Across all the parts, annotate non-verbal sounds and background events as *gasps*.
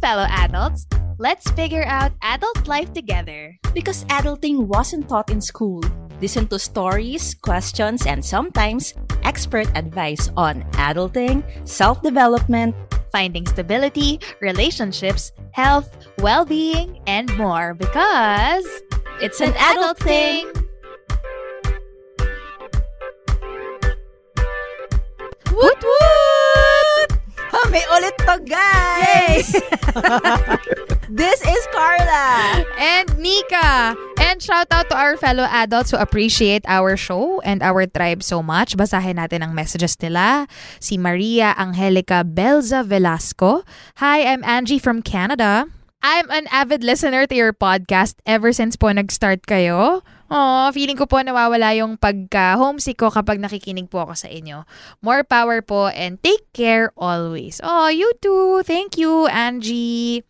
Fellow adults! Let's figure out adult life together. Because adulting wasn't taught in school. Listen to stories, questions, and sometimes expert advice on adulting, self development, Finding stability, relationships, health, well being, and more because it's an adult thing. Woot woot! Kami ulit to, guys! *laughs* this is Carla! and Nika. And shout out to our fellow adults who appreciate our show and our tribe so much. Basahin natin ang messages nila. Si Maria Angelica Belza Velasco. Hi, I'm Angie from Canada. I'm an avid listener to your podcast ever since po nag-start kayo. Oh, feeling ko po nawawala yung pagka-homesick ko kapag nakikinig po ako sa inyo. More power po and take care always. Oh, you too. Thank you, Angie.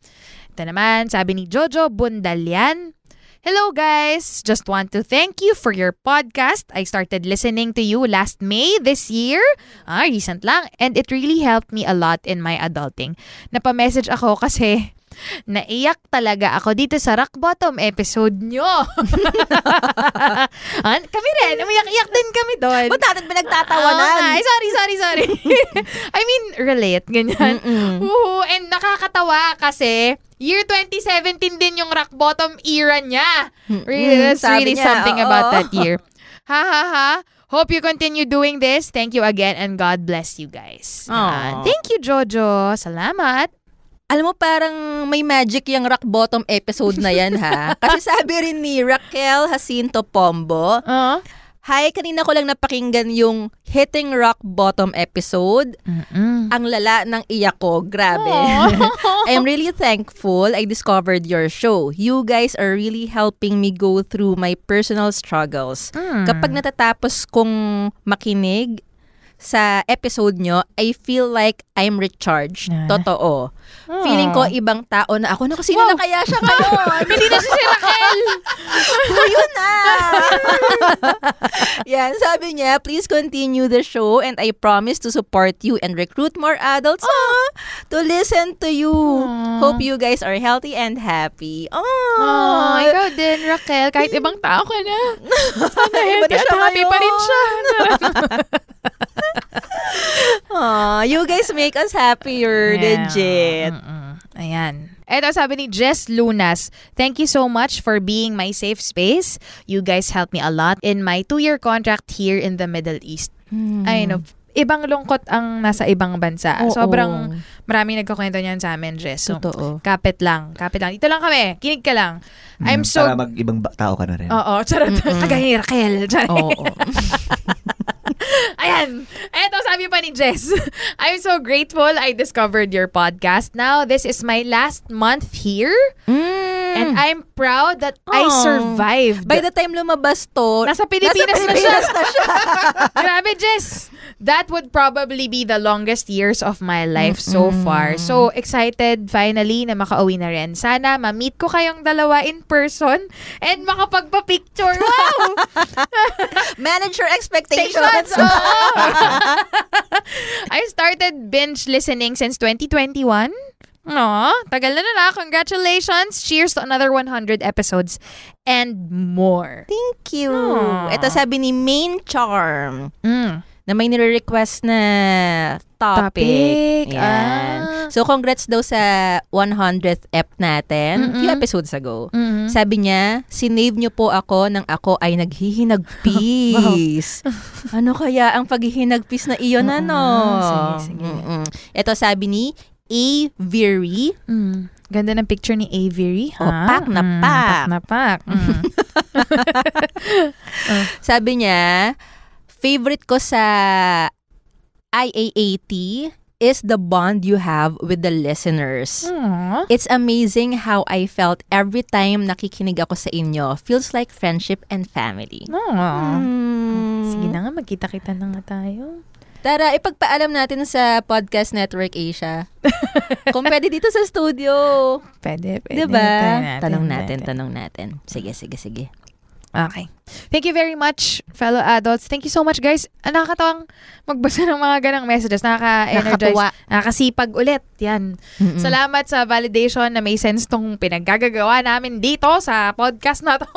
Ito naman, sabi ni Jojo Bundalian. Hello guys! Just want to thank you for your podcast. I started listening to you last May this year. Ah, recent lang. And it really helped me a lot in my adulting. Napamessage ako *laughs* kasi naiyak talaga ako dito sa rock bottom episode nyo. *laughs* Kami rin, umiyak-iyak din kami doon. Ba't natin pinagtatawanan? Nga. Ay, sorry, sorry, sorry. *laughs* I mean, relate, ganyan. Mm-mm. And nakakatawa kasi year 2017 din yung rock bottom era niya. Really, Mm, that's really niya, something oo. about that year. *laughs* Ha ha ha. Hope you continue doing this. Thank you again and God bless you guys. Ah, thank you, Jojo. Salamat. Alam mo, parang may magic yung rock bottom episode na yan, ha? *laughs* Kasi sabi rin ni Raquel Jacinto Pombo, Uh, Hi, kanina ko lang napakinggan yung Hitting Rock Bottom episode. mm Ang lala ng iyak ko. Grabe. *laughs* I'm really thankful I discovered your show. You guys are really helping me go through my personal struggles. Mm. Kapag natatapos kong makinig sa episode nyo, I feel like I'm recharged. Ah. Totoo. Feeling ko ibang tao na ako. Naku, sino na Wow. kaya siya *laughs* ngayon? Hindi na siya si Raquel. *laughs* Oh, yun na! *laughs* Yan, sabi niya, please continue the show and I promise to support you and recruit more adults ah, to listen to you. Hope you guys are healthy and happy. Oh, Oh, ikaw din, Raquel. Kahit ibang tao ka na. Sana healthy na at happy pa rin siya. Aw, you guys make us happier, legit. Mm-mm. Ayan. Eto sabi ni Jess Lunas, Thank you so much for being my safe space. You guys helped me a lot in my two-year contract here in the Middle East. Ay, no. Ibang lungkot ang nasa ibang bansa. Oo. Sobrang maraming nagkakwento niyan sa amin, Jess. So, Totoo. kapit lang. Kapit lang. Dito lang kami. Kinig ka lang. I'm Mm, so... Para mag-ibang ba- tao ka na rin. Oo, *laughs* charot. Kagaya ni Raquel. Oo. *laughs* *laughs* Ayan. Eto, sabi pa ni Jess. *laughs* I'm so grateful I discovered your podcast. Now, this is my last month here. Mm. And I'm proud that I Aw. survived. By the time lumabas to, Nasa Pilipinas, nasa na siya. Pilipinas na siya. *laughs* Grabe, Jess. That would probably be the longest years of my life so far. So, excited finally na makauwi na rin. Sana ma-meet ko kayong dalawa in person and makapagpa-picture. Wow! Manage your expectations. Oo. *laughs* I started binge listening since 2021. No, tagal na na. Congratulations. Cheers to another 100 episodes and more. Thank you. Aw. Ito sabi ni Main Charm Mm. Na may nire-request na topic. Topic, Yan. ah. So, congrats daw sa 100th ep natin. Few episodes ago. Mhm. Sabi niya, sinave niyo po ako nang ako ay naghihinagpis. *laughs* *laughs* ano kaya ang paghihinagpis na iyon, Oo ano? Sige, sige. Mm-mm. Ito sabi ni A. Viri. Mm. Ganda ng picture ni Avery. Oh, ha? pak na Mm, pak. pak na pak. Mm. *laughs* Sabi niya, favorite ko sa IAAT is the bond you have with the listeners. Aww. It's amazing how I felt every time nakikinig ako sa inyo. Feels like friendship and family. Aww. Mm. Sige na nga, magkita-kita na nga tayo. Tara, ipagpaalam natin sa Podcast Network Asia. *laughs* Kung pwede dito sa studio. Pwede, pwede. Diba? Tanong Tanong natin, tanong natin. Sige, sige, sige. Okay. Thank you very much, fellow adults. Thank you so much, guys. Ah, nakakatawang magbasa ng mga ganang messages. Nakaka-energize. Nakakatuwa. Nakakasipag ulit. Yan. Mm-mm. Salamat sa validation na may sense tong pinaggagawa namin dito sa podcast na to. *laughs*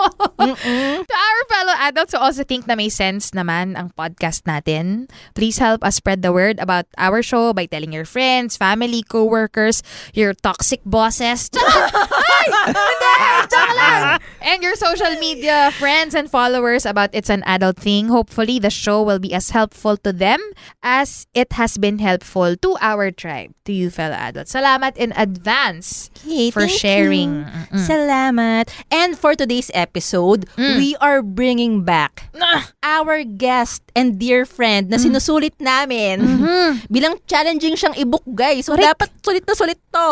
To our fellow adults who also think na may sense naman ang podcast natin, please help us spread the word about our show by telling your friends, family, co-workers, your toxic bosses. *laughs* Hindi! Lang! And your social media friends and followers about It's an Adult Thing. Hopefully, the show will be as helpful to them as it has been helpful to our tribe, to you fellow adults. Salamat in advance Hey, for sharing. Mm-mm. Salamat. And for today's episode, Mm. we are bringing back Ah! our guest and dear friend na sinusulit namin. Mhm. Bilang challenging siyang i-book, guys. So, Correct. dapat sulit na sulit to.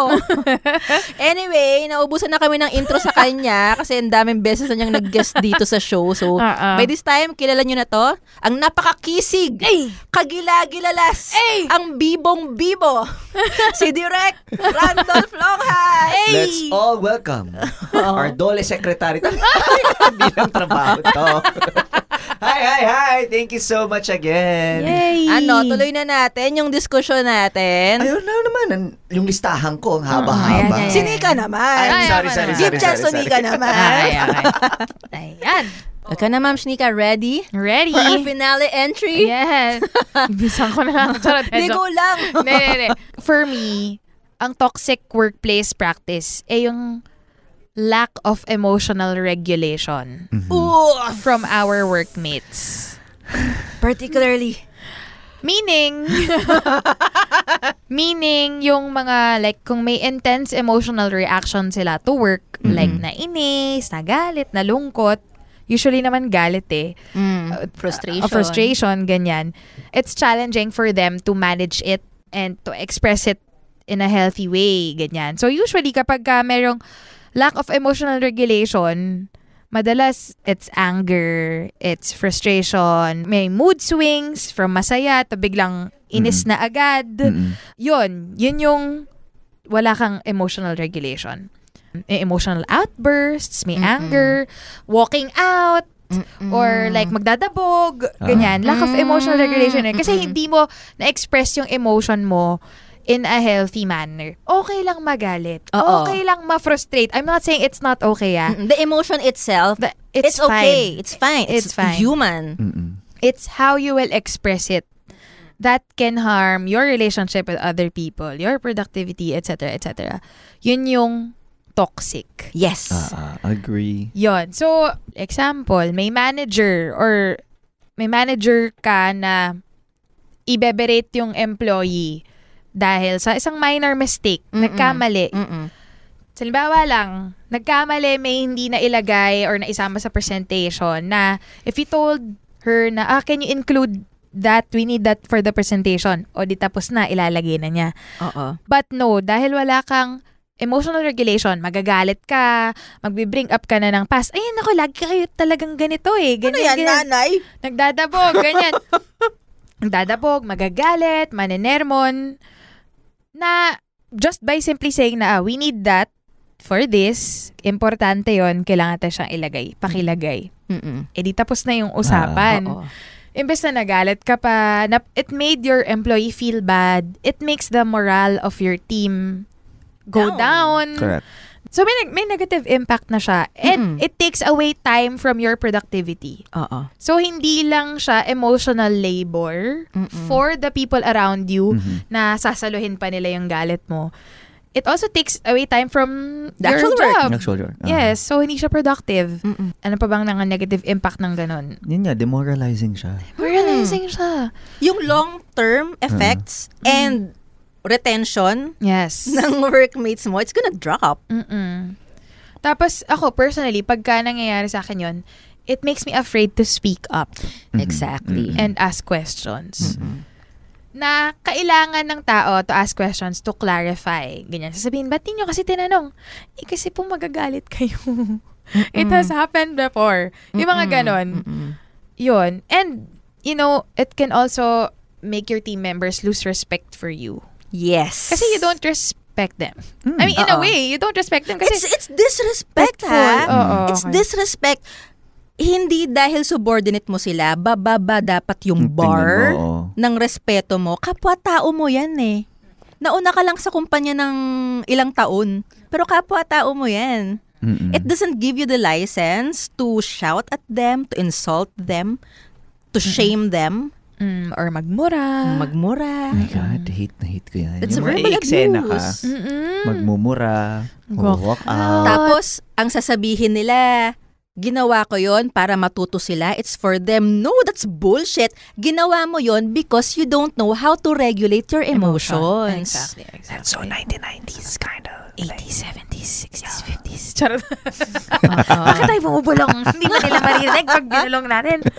*laughs* anyway, naubusan na kami ng intro sa kanya *laughs* kasi ang daming beses na niyang nag-guest dito sa show. So, ah. by this time, kilala niyo na to. Ang napakakisig, Ay! kagilagilalas, Ay! ang bibong-bibo, *laughs* *laughs* si Direk Randolph Longhas. Let's all welcome our Dole Secretary. *laughs* Bilang trabaho to. *laughs* hi, hi, hi! Thank you so much again. Yay! Ano, tuloy na natin yung diskusyon natin. Ayun na naman, yung listahan ko, ang ayan, haba-haba. ayan. Sinika naman. Ay, Ay, sorry, sorry, ay. sorry, Give chance sorry, Sinika sorry. naman. Ay, okay. Ayan. Okay na, Ma'am Shnika, ready? Ready? For our finale entry? Yes. *laughs* Bisan ko na lang. Charot. eh, Ligo joke. lang. *laughs* Hindi, hindi, hindi. For me, ang toxic workplace practice ay yung lack of emotional regulation Ooh, from our workmates. particularly. Meaning, *laughs* meaning yung mga like kung may intense emotional reaction sila to work, like nainis, nagalit, nalungkot, usually naman galit eh. Mm, frustration. Uh, frustration, ganyan. It's challenging for them to manage it and to express it in a healthy way, ganyan. So usually kapag ka merong lack of emotional regulation, madalas it's anger, it's frustration, may mood swings from masaya to biglang inis na agad. Mm-mm. Yun, yun yung wala kang emotional regulation. May emotional outbursts, may anger, walking out, or like magdadabog, ganyan. Lack of emotional regulation. eh. Kasi hindi mo na-express yung emotion mo in a healthy manner. Okay lang magalit. Oo. Okay lang ma-frustrate. I'm not saying it's not okay, ah. The emotion itself, The- it's, it's, okay. fine. It's fine. It's fine. human. Mm-mm. It's how you will express it that can harm your relationship with other people, your productivity, etc., etc. Yun yung toxic. Yes. Ah, agree. Yon. So, example, may manager or may manager ka na ibeberate yung employee dahil sa isang minor mistake, Mm-mm. nagkamali. Mm-mm. So, halimbawa lang, nagkamali, may hindi na ilagay or naisama sa presentation na if you told her na, ah, can you include that? We need that for the presentation. O di tapos na, ilalagay na niya. Oo. But no, dahil wala kang emotional regulation, magagalit ka, magbi-bring up ka na ng past. Ayun ako, lagi kayo talagang ganito eh. Ano Ganyan, yan, ganyan. nanay? Nagdadabog, *laughs* ganyan. Nagdadabog, magagalit, manenermon. Na just by simply saying na, ah, we need that for this, importante yon kailangan tayo siyang ilagay, pakilagay. Mm-mm. Eh di tapos na yung usapan. Oo. Imbes na nagalit ka pa, na, it made your employee feel bad. It makes the morale of your team go down. Correct. So may, may negative impact na siya. And Mm-mm. it takes away time from your productivity. Oo. So hindi lang siya emotional labor Mm-mm. for the people around you Mhm. na sasaluhin pa nila yung galit mo. It also takes away time from The your actual work. job. Actual work. Ah. Yes, so hindi siya productive. Mm-mm. Ano pa bang nang negative impact ng ganun? Yun nga, demoralizing siya. Realizing siya. Yung long-term effects and retention Yes. *laughs* ng workmates mo, it's gonna drop. Mm-mm. Tapos ako personally, pagka nangyayari sa akin yon, it makes me afraid to speak up Mhm. Exactly. Mhm. and ask questions. Mhm. na kailangan ng tao to ask questions to clarify. Ganyan. Sasabihin, ba't ninyo kasi tinanong? Eh, kasi po magagalit *laughs* kayo. It has happened before. Yung mga ganon. Mm-mm. Yun. And, you know, it can also make your team members lose respect for you. Yes. Kasi you don't respect them. I mean, in a Oo. way, you don't respect them kasi It's, it's disrespect, ha? Oo, It's okay. disrespect. Hindi dahil subordinate mo sila, bababa dapat yung bar mo, ng respeto mo. Kapwa-tao mo yan eh. Nauna ka lang sa kumpanya ng ilang taon. Pero kapwa-tao mo yan. Mm-mm. It doesn't give you the license to shout at them, to insult them, to shame them, mm, or magmura. magmura. Oh my God, hate na hate ko yan. It's yung mga verbal eksena ka. Mm-mm. magmumura, Walk walk out. Tapos, ang sasabihin nila, ginawa ko yon para matuto sila. It's for them. No, that's bullshit. Ginawa mo yon because you don't know how to regulate your emotions. Exactly, exactly. That's so 1990s kind of. 80s, 70s, 60s, 50s. Charot. Bakit tayo bumubulong? *laughs* Hindi ba nila maririnig pag binulong natin? *laughs*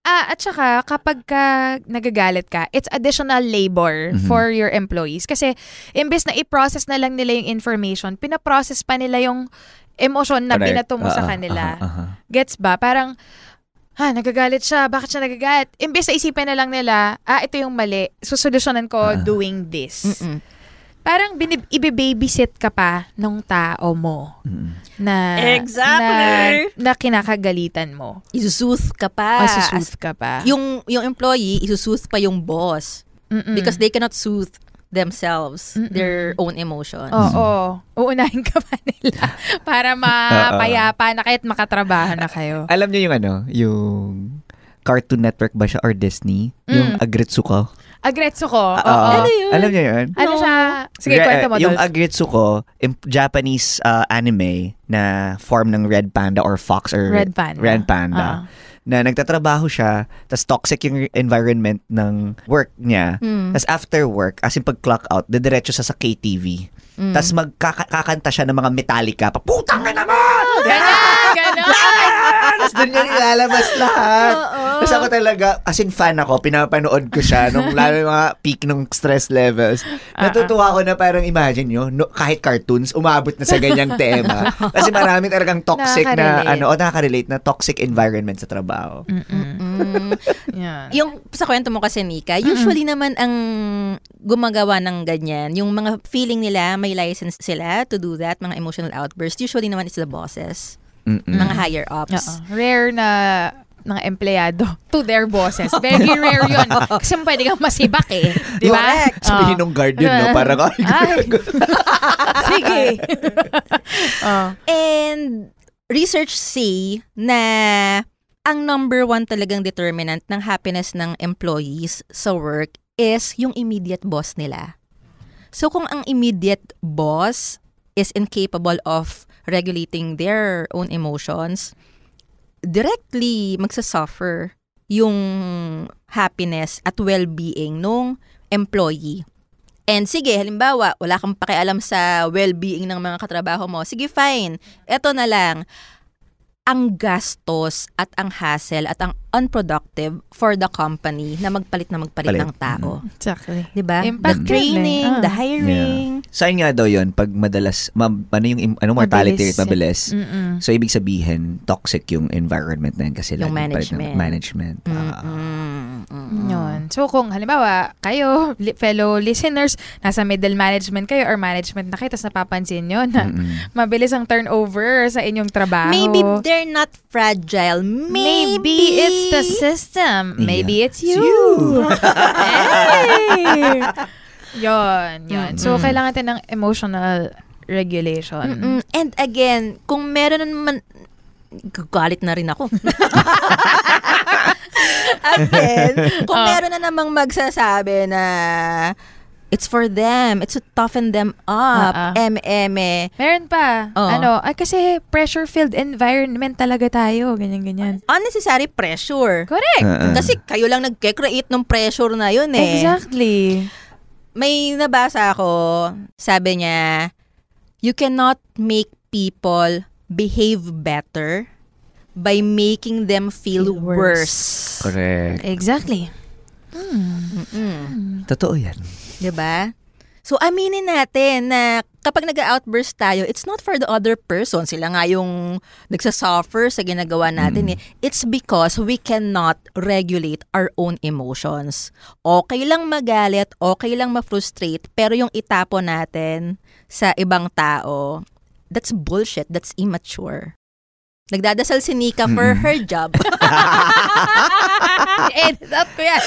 Ah, at saka, kapag ka nagagalit ka, it's additional labor Mhm. for your employees. Kasi, imbes na i-process na lang nila yung information, pinaprocess pa nila yung emosyon na Correct. binato mo sa Ah, ah, kanila. ah, ah, ah. Gets ba? Parang, ha, nagagalit siya. Bakit siya nagagalit? Imbes na isipin na lang nila, ah, ito yung mali. Susolusyonan ko Ah. doing this. Mm-mm. Parang binib- ibe-babysit ka pa nung tao mo Mm. na Exactly. na, na kinakagalitan mo. Isusooth ka O pa. susooth ka pa. Yung, yung employee, isusooth pa yung boss. Mm-mm. Because they cannot soothe themselves, Mm-mm. their own emotions. Oo. Uunahin ka pa nila *laughs* para mapayapa na kahit makatrabaho na kayo. Alam niyo yung ano, yung Cartoon Network ba siya or Disney? Yung Mm. Agretsuko? Agretsuko. Oo. Oo. Ano yun? Alam niyo yun? Ano siya? Sige, Re- kwento mo, Yung Dolph. Agretsuko, im- Japanese uh, anime na form ng Red Panda or Fox or Red Panda. Red Panda. Na nagtatrabaho siya, tas toxic yung environment ng work niya. Mm. Tas after work, as in pag clock out, didiretso sa sa KTV. Mm. Tas magkakanta siya ng mga Metallica. Pa, Putang na naman! Ganon, ganon. *laughs* Tapos doon niya nilalabas lahat. Oo. Tapos ako talaga, as in fan ako, pinapanood ko siya nung *laughs* lalo yung mga peak ng stress levels. Natutuwa ko na parang imagine nyo, no, kahit cartoons, umabot na sa ganyang tema. *laughs* Kasi marami talagang toxic na, ano, o nakaka-relate na toxic environment sa trabaho. Mm-mm. Mm. Yan. Yung sa kwento mo kasi, Nika, usually naman ang gumagawa ng ganyan, yung mga feeling nila, may license sila to do that, mga emotional outbursts, usually naman it's the bosses, Mm-mm. mga higher ups. Rare na mga empleyado to their bosses. Very *laughs* rare yun. Kasi pwede kang masibak eh. Di ba? Correct. Sabihin Oo. nung guard yun, no? Parang, ay, *laughs* Ay. *laughs* Sige. oh. And research say na ang number one talagang determinant ng happiness ng employees sa work is yung immediate boss nila. So kung ang immediate boss is incapable of regulating their own emotions, directly magsasuffer yung happiness at well-being nung employee. And sige, halimbawa, wala kang pakialam sa well-being ng mga katrabaho mo. Sige, fine. Ito na lang. Ang gastos at ang hassle at ang unproductive for the company na magpalit na magpalit Palit. ng tao. Exactly. 'Di ba? Impact The yun training, eh. Ah. the hiring. Sign nga daw yun, pag madalas, ma, ano yung, ano mortality Mabilis. rate, mabilis. Mm-mm. So, ibig sabihin, toxic yung environment na yun kasi Yung palit ng management. management. Ah. Mm, mm, Yun. So kung halimbawa, kayo, li- fellow listeners, nasa middle management kayo or management na kayo, tapos napapansin nyo na Mm-mm. *laughs* mabilis ang turnover sa inyong trabaho. Maybe they're not fragile. Maybe, Maybe it's the system. Maybe Yeah. it's you. It's you. hey! *laughs* Yon, yon. So, Mm-mm. kailangan natin ng emotional regulation. Mm-mm. And again, kung meron naman gagalit na rin ako. *laughs* *laughs* again, kung Ah. meron na namang magsasabi na it's for them, it's to toughen them up, ah. eme-eme. Meron pa. Oo. Ano, ay kasi pressure-filled environment talaga tayo. Ganyan-ganyan. Unnecessary pressure. Correct. Ah. Kasi kayo lang nag-create ng pressure na yun eh. Exactly. May nabasa ako, sabi niya, you cannot make people behave better by making them feel Feel worse. worse. Correct. Exactly. Mm-mm. Totoo yan. 'Di ba? So aminin natin na kapag nag-outburst tayo, it's not for the other person. Sila nga yung nagsasuffer sa ginagawa natin. Eh. It's because we cannot regulate our own emotions. Okay lang magalit, okay lang ma-frustrate, pero yung itapo natin sa ibang tao, that's bullshit. That's immature. Nagdadasal si Nika for her job. *laughs* Edit up ko yan.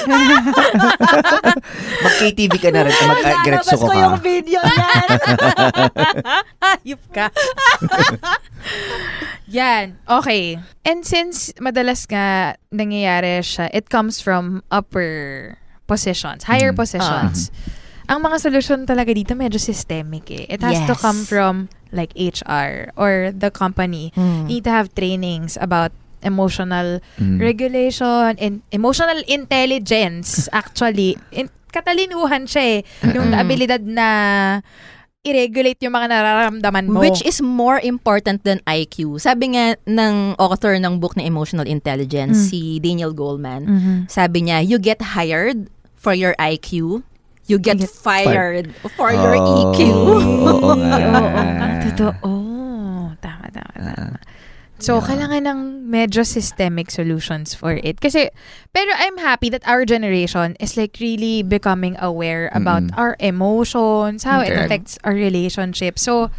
Mag-KTV ka na rin. Mag-gretso Lalabas ko ko yung ka. video niyan. Hayop *laughs* ka. Yan. Okay. And since madalas nga nangyayari siya, it comes from upper positions, higher Mm. positions. Ang mga solution talaga dito medyo systemic eh. It has to Yes. come from like HR or the company. Mm. You need to have trainings about emotional Mm. regulation and emotional intelligence *laughs* actually. In, katalinuhan siya eh. Yung abilidad na i-regulate yung mga nararamdaman mo. Which is more important than IQ. Sabi nga ng author ng book na Emotional Intelligence, Mm. si Daniel Goleman, Mhm. sabi niya, you get hired for your IQ, you get, You get fired for your E Oh, EQ. *laughs* Oo nga. *laughs* Oo nga, totoo. Tama, tama, tama. So, Yeah. kailangan ng medyo systemic solutions for it. Kasi, pero I'm happy that our generation is like really becoming aware about Mm-mm. our emotions, how it Correct. affects our relationship. So,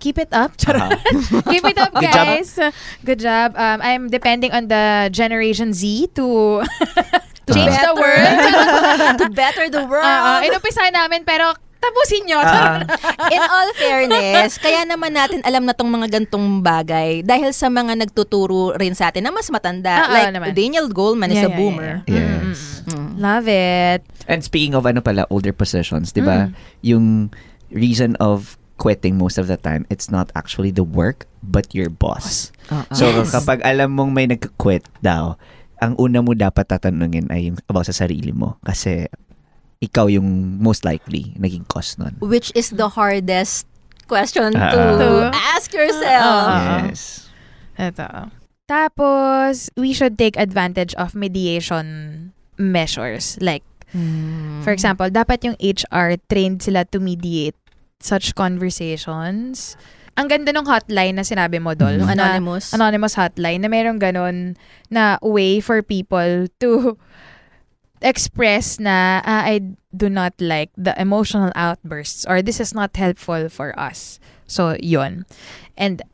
keep it up. Uh-huh. *laughs* keep it up, Good job. guys. Good job. Um, I'm depending on the Generation Z to *laughs* change the better- world. *laughs* to better the world. Uh, inumpisahan namin, pero tapusin nyo. Ah. In all fairness, kaya naman natin alam na tong mga gantong bagay dahil sa mga nagtuturo rin sa atin na mas matanda. Oo like naman. Daniel Goleman is Yeah, a yeah, boomer. yeah, yeah. Yes. Mm. Love it. And speaking of ano pala, older positions, di ba? Mm. Yung reason of quitting most of the time, it's not actually the work, but your boss. So Yes. kapag alam mong may nag-quit daw, ang una mo dapat tatanungin ay yung about sa sarili mo. Kasi ikaw yung most likely naging cause nun. Which is the hardest question Ah. to To- ask yourself. Ah. Yes. Ito. Tapos, we should take advantage of mediation measures. Like, Mm. for example, dapat yung HR trained sila to mediate such conversations. Ang ganda ng hotline na sinabi mo, Dol. Na- anonymous. anonymous hotline na merong ganun na way for people to express na ah, I do not like the emotional outbursts or this is not helpful for us. So, yun. And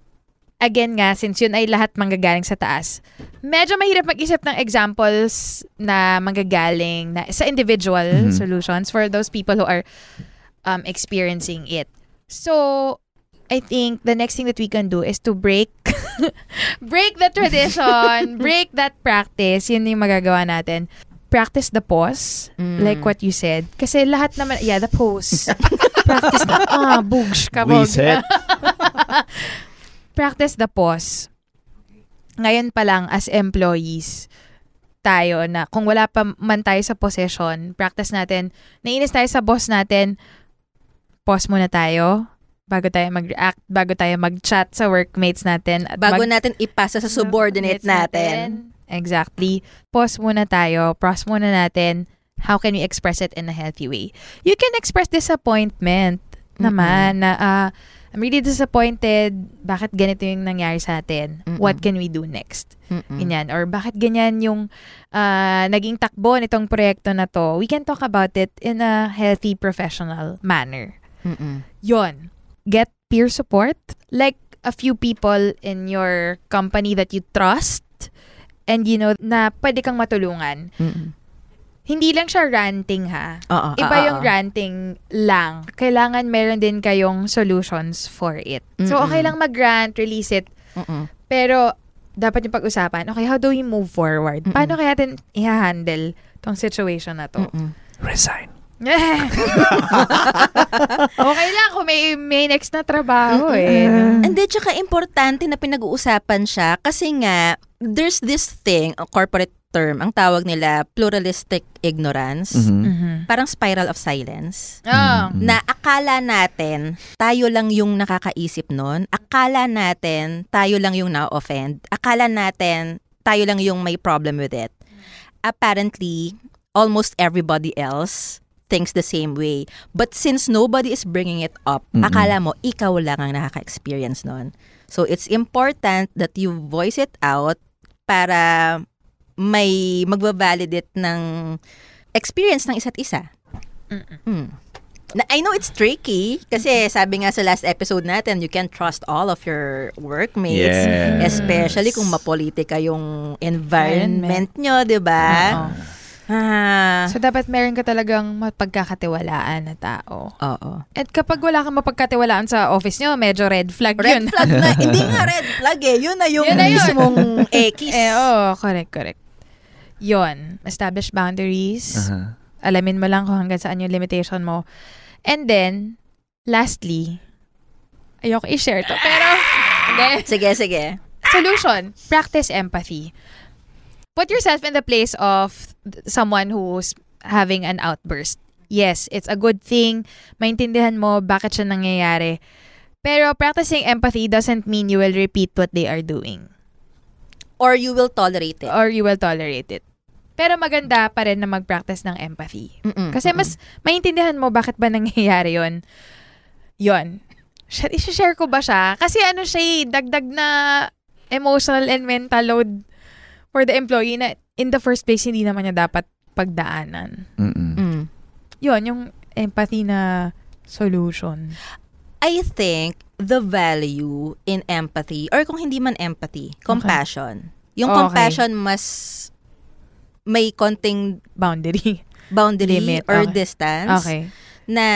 again nga, since yun ay lahat manggagaling sa taas, medyo mahirap mag-isip ng examples na manggagaling na sa individual Mhm. solutions for those people who are um, experiencing it. So, I think the next thing that we can do is to break *laughs* break the tradition, *laughs* break that practice. Yun yung magagawa natin. Practice the pause, Mm. like what you said. Kasi lahat naman, yeah, the pause. *laughs* Practice the, ah, bugsh ka, bog. Reset. Practice the pause. Ngayon pa lang, as employees, tayo na kung wala pa man tayo sa position, practice natin, nainis tayo sa boss natin, pause muna tayo bago tayo mag-react, bago tayo mag-chat sa workmates natin. At Bago mag- natin ipasa sa subordinate natin. Exactly. Pause muna tayo. Pause muna natin. How can we express it in a healthy way? You can express disappointment naman na ah, I'm really disappointed. Bakit ganito yung nangyari sa atin? Mm-mm. What can we do next? Mm-mm. Ganyan. Or bakit ganyan yung ah, naging takbo nitong proyekto na to? We can talk about it in a healthy, professional manner. Mm-mm. Yon. Get peer support. Like a few people in your company that you trust and you know na pwede kang matulungan. Mm-mm. Hindi lang siya ranting ha. Oo, Iba oo, yung oo. ranting lang. Kailangan meron din kayong solutions for it. So, Mm-mm. okay lang mag-rant, release it. Mm-mm. Pero, dapat yung pag-usapan, okay, how do we move forward? Mm-mm. Paano kaya natin i-handle tong situation na to? Mm-mm. Resign. *laughs* okay lang kung may, may next na trabaho eh. Hindi, tsaka importante na pinag-uusapan siya kasi nga, there's this thing, a corporate term, ang tawag nila pluralistic ignorance. Mhm. Mhm. Parang spiral of silence. Ah. Mhm. Na akala natin, tayo lang yung nakakaisip nun. Akala natin, tayo lang yung na-offend. Akala natin, tayo lang yung may problem with it. Apparently, almost everybody else thinks the same way. But since nobody is bringing it up, Mm-mm. akala mo ikaw lang ang nakaka-experience nun. So it's important that you voice it out para may magbabalidate ng experience ng isa't isa. Hmm. Na, I know it's tricky kasi sabi nga sa last episode natin, you can't trust all of your workmates. Yes. Especially kung mapolitika yung environment nyo, di ba? Oo. Ah, So, dapat meron ka talagang mapagkakatiwalaan na tao. oo. At kapag wala kang mapagkatiwalaan sa office nyo, medyo red flag Red yun. flag na. *laughs* Hindi nga red flag eh. Yun na yung Yun na yun. mismong *laughs* X. eh, oo, correct, correct. Yon, establish boundaries. Aha. Alamin mo lang kung hanggang saan yung limitation mo. And then, lastly, ayoko i-share to, pero, *laughs* hindi. Sige, sige. Solution, practice empathy. Put yourself in the place of someone who's having an outburst. Yes, it's a good thing. Maintindihan mo bakit siya nangyayari. Pero practicing empathy doesn't mean you will repeat what they are doing. Or you will tolerate it. Or you will tolerate it. Pero maganda pa rin na mag-practice ng empathy. Mm-mm, Kasi mm-mm. mas maintindihan mo bakit ba nangyayari yon. Yon. Sh- I-share ko ba siya? Kasi ano siya eh, dagdag na emotional and mental load for the employee na in the first place hindi naman niya dapat pagdaanan. Mm-mm. Mm. Yon, yung empathy na solution. I think the value in empathy, or kung hindi man empathy, compassion. Yung Okay. compassion mas may konting Boundary. *laughs* boundary Limit, or okay. distance Okay. na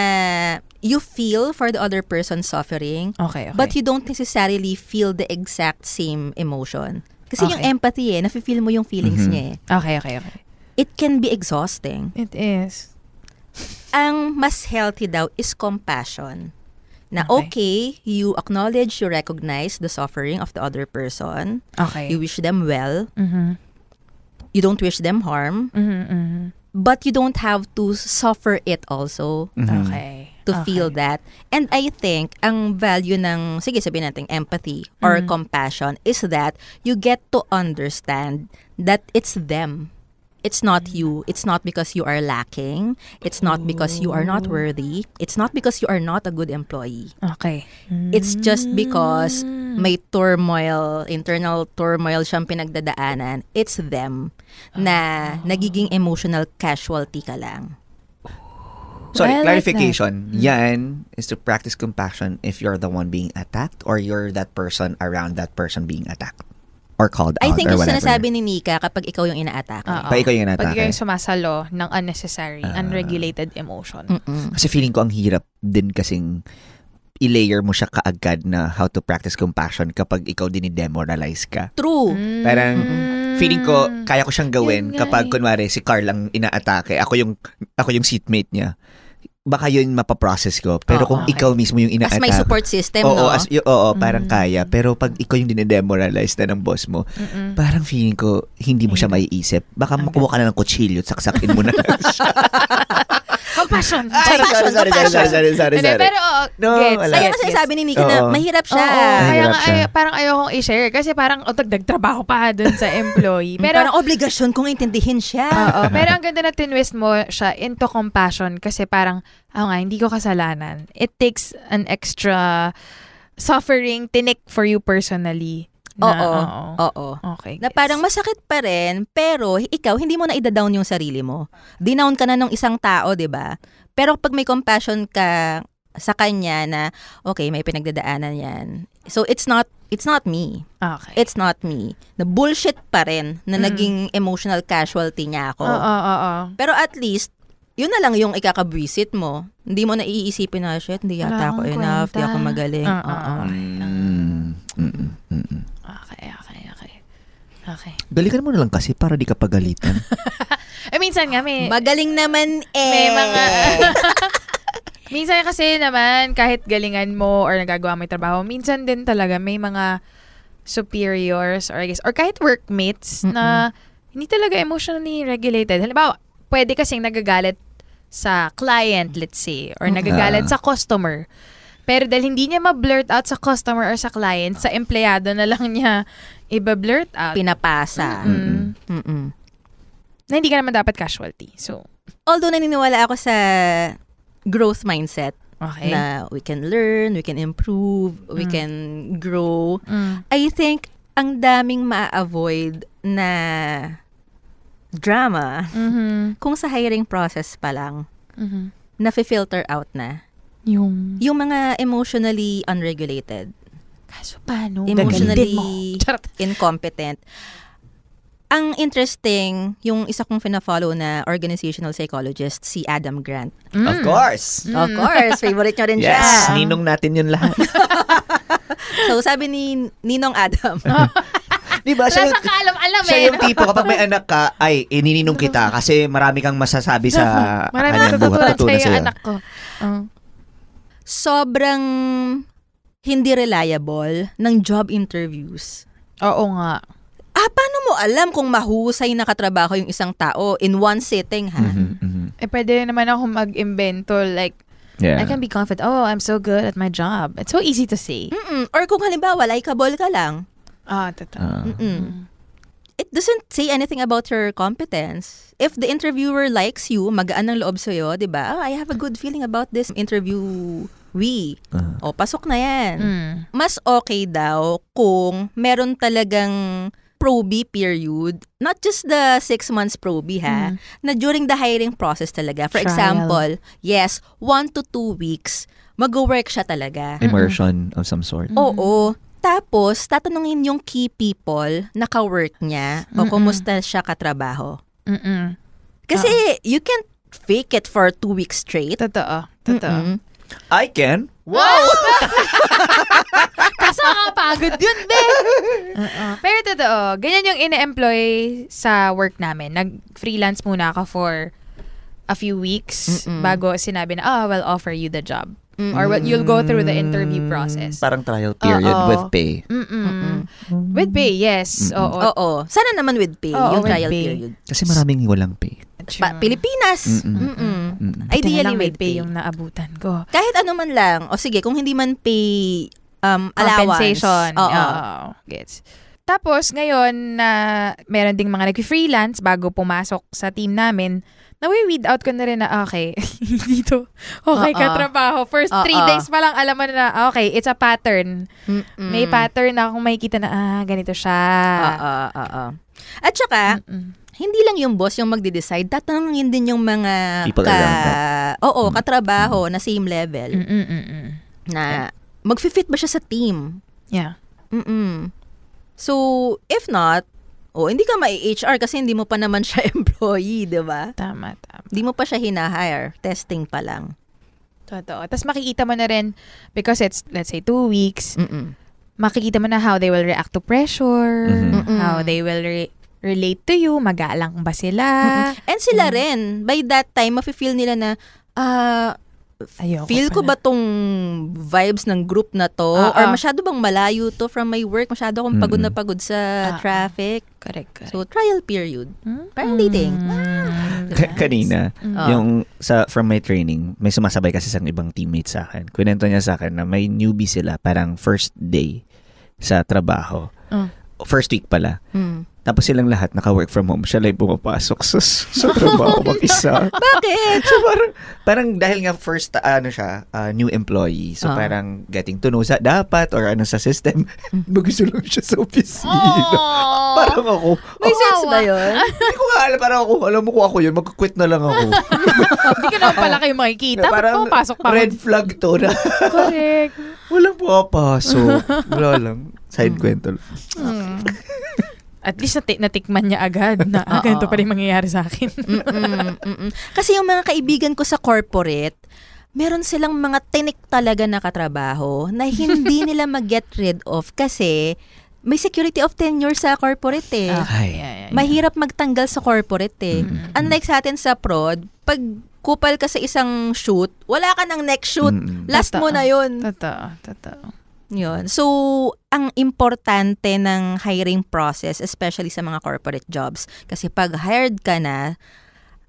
you feel for the other person suffering, Okay, okay. but you don't necessarily feel the exact same emotion. Kasi yung Okay. empathy eh, nafe-feel mo yung feelings Mhm. niya eh. okay, okay, okay. It can be exhausting. It is. Ang mas healthy daw is compassion. Na Okay. okay, you acknowledge, you recognize the suffering of the other person. Okay. You wish them well. Mhm. You don't wish them harm. Mhm, mhm. But you don't have to suffer it also Mhm. Okay. To Okay. feel that. And I think ang value ng, sige sabihin natin, empathy or Mhm. compassion is that you get to understand that it's them. It's not you. It's not because you are lacking. It's not because you are not worthy. It's not because you are not a good employee. Okay. It's just because Mm. may turmoil, internal turmoil siyang pinagdadaanan. It's them na nagiging emotional casualty ka lang. Sorry, I like clarification. that. Mm. Yan is to practice compassion if you're the one being attacked or you're that person around that person being attacked or called I out think or yung sinasabi ni Nika kapag ikaw yung ina-attack. Oo. Pa ikaw yung Pag inatake. ikaw yung sumasalo ng unnecessary, Ah. unregulated emotion. Mm-mm. Kasi feeling ko ang hirap din kasing i-layer mo siya kaagad na how to practice compassion kapag ikaw din i-demoralize ka. True. Mm. Parang feeling ko kaya ko siyang gawin kapag eh. kunwari si Carl ang inaatake, ako yung ako yung seatmate niya. Baka yun mapaprocess ko. Pero Oo, kung okay. ikaw mismo yung As ina-attack. may support system, no? Oo, as, y- oo, parang Mm. kaya. Pero pag ikaw yung dinedemoralize na ng boss mo, Mm-mm. parang feeling ko hindi mo siya maiisip. Baka Ang makuha ka na ng kutsilyo at saksakin mo na lang *laughs* siya. Compassion! Ay, sorry, sorry, sorry, sorry, sorry, sorry, pero oo, No, gets, wala. Kaya gets, kasi gets. sabi ni Nika na mahirap siya. Oo, kaya Mahirap nga, siya. ay, parang ayokong i-share kasi parang o dagdag-trabaho pa dun sa employee. Pero, Pero, Parang obligasyon kong intindihin siya. oo, pero ang ganda na tinwist mo siya into compassion kasi parang, ako nga, hindi ko kasalanan. It takes an extra suffering, tinik for you personally. Na, Oo. Oo. Okay. Na parang masakit pa rin, pero ikaw, hindi mo na ida-down yung sarili mo. Dinown ka na ng isang tao, di ba? Pero pag may compassion ka sa kanya na, okay, may pinagdadaanan yan. So, it's not, it's not me. Okay. It's not me. Na bullshit pa rin na Mm. naging emotional casualty niya ako. Oo, oo, oo. Pero at least, yun na lang yung ikakabwisit mo. Hindi mo na iisipin na, shit, hindi yata Wala ako enough, di kwenta. ako magaling. Ah, Oo. ah, Mm, mm, mm, mm. Okay, okay, okay. Okay. Galikan mo na lang kasi para di ka pagalitan. *laughs* Eh, minsan nga may... Magaling naman eh. May mga... *laughs* minsan kasi naman, kahit galingan mo or nagagawa mo yung trabaho, minsan din talaga may mga superiors or I guess, or kahit workmates na hindi talaga emotionally regulated. Halimbawa, pwede kasing nagagalit sa client, let's say, or nagagalit Ah. sa customer. Pero dahil hindi niya ma-blurt out sa customer or sa client, sa empleyado na lang niya iba-blurt out. Pinapasa. Mm. Mm-mm. Na hindi ka naman dapat casualty. So, Although naniniwala ako sa growth mindset okay. na we can learn, we can improve, we Mm. can grow. Mm. I think ang daming ma-avoid na drama Mhm. kung sa hiring process pa lang Mhm. na-filter out na. Yung... Yung mga emotionally unregulated, Kaso paano? Emotionally- mo. Charot. incompetent. Ang interesting, yung isa kong fina-follow na organizational psychologist, si Adam Grant. Of Mm. course. Of course, favorite nyo rin siya. Yes, ninong natin yun lahat. *laughs* So sabi ni Ninong Adam, *laughs* Di ba? Siya Wala yung, sa kaalam-alam siya eh. yung tipo, kapag may anak ka, ay, inininong kita kasi marami kang masasabi sa *laughs* Marami kanyang buhat. natututunan Tutunan sa'yo, anak ko. Oh. sobrang hindi reliable ng job interviews. Oo nga. Ah, paano mo alam kung mahusay na katrabaho yung isang tao in one sitting, ha? Mhm, mhm. Eh, pwede naman ako mag-invento. Like, Yeah. I can be confident. Oh, I'm so good at my job. It's so easy to say. Mm-mm. Or kung halimbawa, likeable ka lang, Ah, totoo. Ah. Mm-mm. it doesn't say anything about your competence. If the interviewer likes you, magaan ng loob sa'yo, di ba? Oh, I have a good feeling about this interview. We. Ah. O, pasok na yan. Mm. Mas okay daw kung meron talagang proby period, not just the six months proby ha, Mm. na during the hiring process talaga. For Trial. example, yes, one to two weeks, mag-work siya talaga. Immersion of some sort. Oo. Tapos, tatanungin yung key people na ka-work niya o Mm-mm. kumusta siya katrabaho. Mm-mm. Kasi you can't fake it for two weeks straight. Totoo. Totoo. Mm-mm. I can. *laughs* Kaso pagod yun, be. Oo. Pero totoo, ganyan yung ine-employ sa work namin. Nag-freelance muna ako for a few weeks Mm-mm. bago sinabi na, oh, we'll offer you the job. Or well, you'll go through the interview process. Parang trial period Oo. with pay. Mm-mm. With pay, yes. Mm-mm. Oo. Oo. Sana naman with pay, Oo, yung with trial pay. period. Kasi maraming walang pay. Pa- Pilipinas. Mm-mm. Mm-mm. Mm. Na Ideally lang with pay pay. yung naabutan ko. Kahit ano man lang. O sige, kung hindi man pay um, allowance. Compensation. Oo. Oo. Gets. Tapos, ngayon na meron ding mga nag-freelance bago pumasok sa team namin, nawi-weed out ko na rin na, okay, *laughs* dito, okay Oo. ka trabaho. First three Oo. days pa lang, alam mo na, okay, it's a pattern. Mm-mm. May pattern na akong makikita na, ah, ganito siya. Oo, oo. At saka, Mm-mm. Hindi lang yung boss yung magde-decide, tatanungin din yung mga People around Oo, Mm. katrabaho na same level Mm-mm-mm. na mag-fit ba siya sa team? Yeah. Mm-mm. So, if not, oh, hindi ka ma-HR kasi hindi mo pa naman siya *laughs* employee, di ba? Tama, tama. Hindi mo pa siya hinahire. Testing pa lang. Totoo. Tapos makikita mo na rin, because it's, let's say, two weeks, Mm-mm. makikita mo na how they will react to pressure, Mhm. Mm-mm. how they will re- relate to you, magalang ba sila. And sila Mm. rin, by that time, mafe-feel nila na, ah, Ayoko feel ko pala. ba tong vibes ng group na to? Ah, Or masyado bang malayo to from my work? Masyado akong pagod na pagod sa ah. traffic. Correct, correct. So, trial period. Hmm? parang dating. Mm. Ka- kanina, Mm. Yung sa from my training, may sumasabay kasi sa ibang teammates sa akin. Kwento niya sa akin na may newbie sila parang first day sa trabaho. Mm. First week pala. Mm. Tapos silang lahat naka-work from home. Siya lang pumapasok sa, sa trabaho *laughs* mag-isa. Bakit? so parang, parang dahil nga first, uh, ano siya, uh, new employee. So Ah. parang getting to know sa dapat or ano sa system. *laughs* Bagusto lang siya sa opisina. Parang ako, May sense ba yun? *laughs* hindi ko nga alam, parang ako, alam mo kung ako yun, mag-quit na lang ako. Hindi ka naman pala kayo makikita. Parang pumapasok pa red flag to na Correct. walang pumapasok. Wala lang. Side kwento lang. At least nati- natikman niya agad na ah, ganito pa rin mangyayari sa akin. Mm-mm, mm-mm. Kasi yung mga kaibigan ko sa corporate, meron silang mga tinik talaga na katrabaho na hindi *laughs* nila mag-get rid of kasi may security of tenure sa corporate eh. Ay. Yeah, yeah, yeah. Mahirap magtanggal sa corporate eh. Mm-mm. Unlike sa atin sa prod, pag kupal ka sa isang shoot, wala ka ng next shoot. Mm-mm. Last mo Totoo. na yun. Totoo, totoo. Yun. So, ang importante ng hiring process, especially sa mga corporate jobs, kasi pag hired ka na,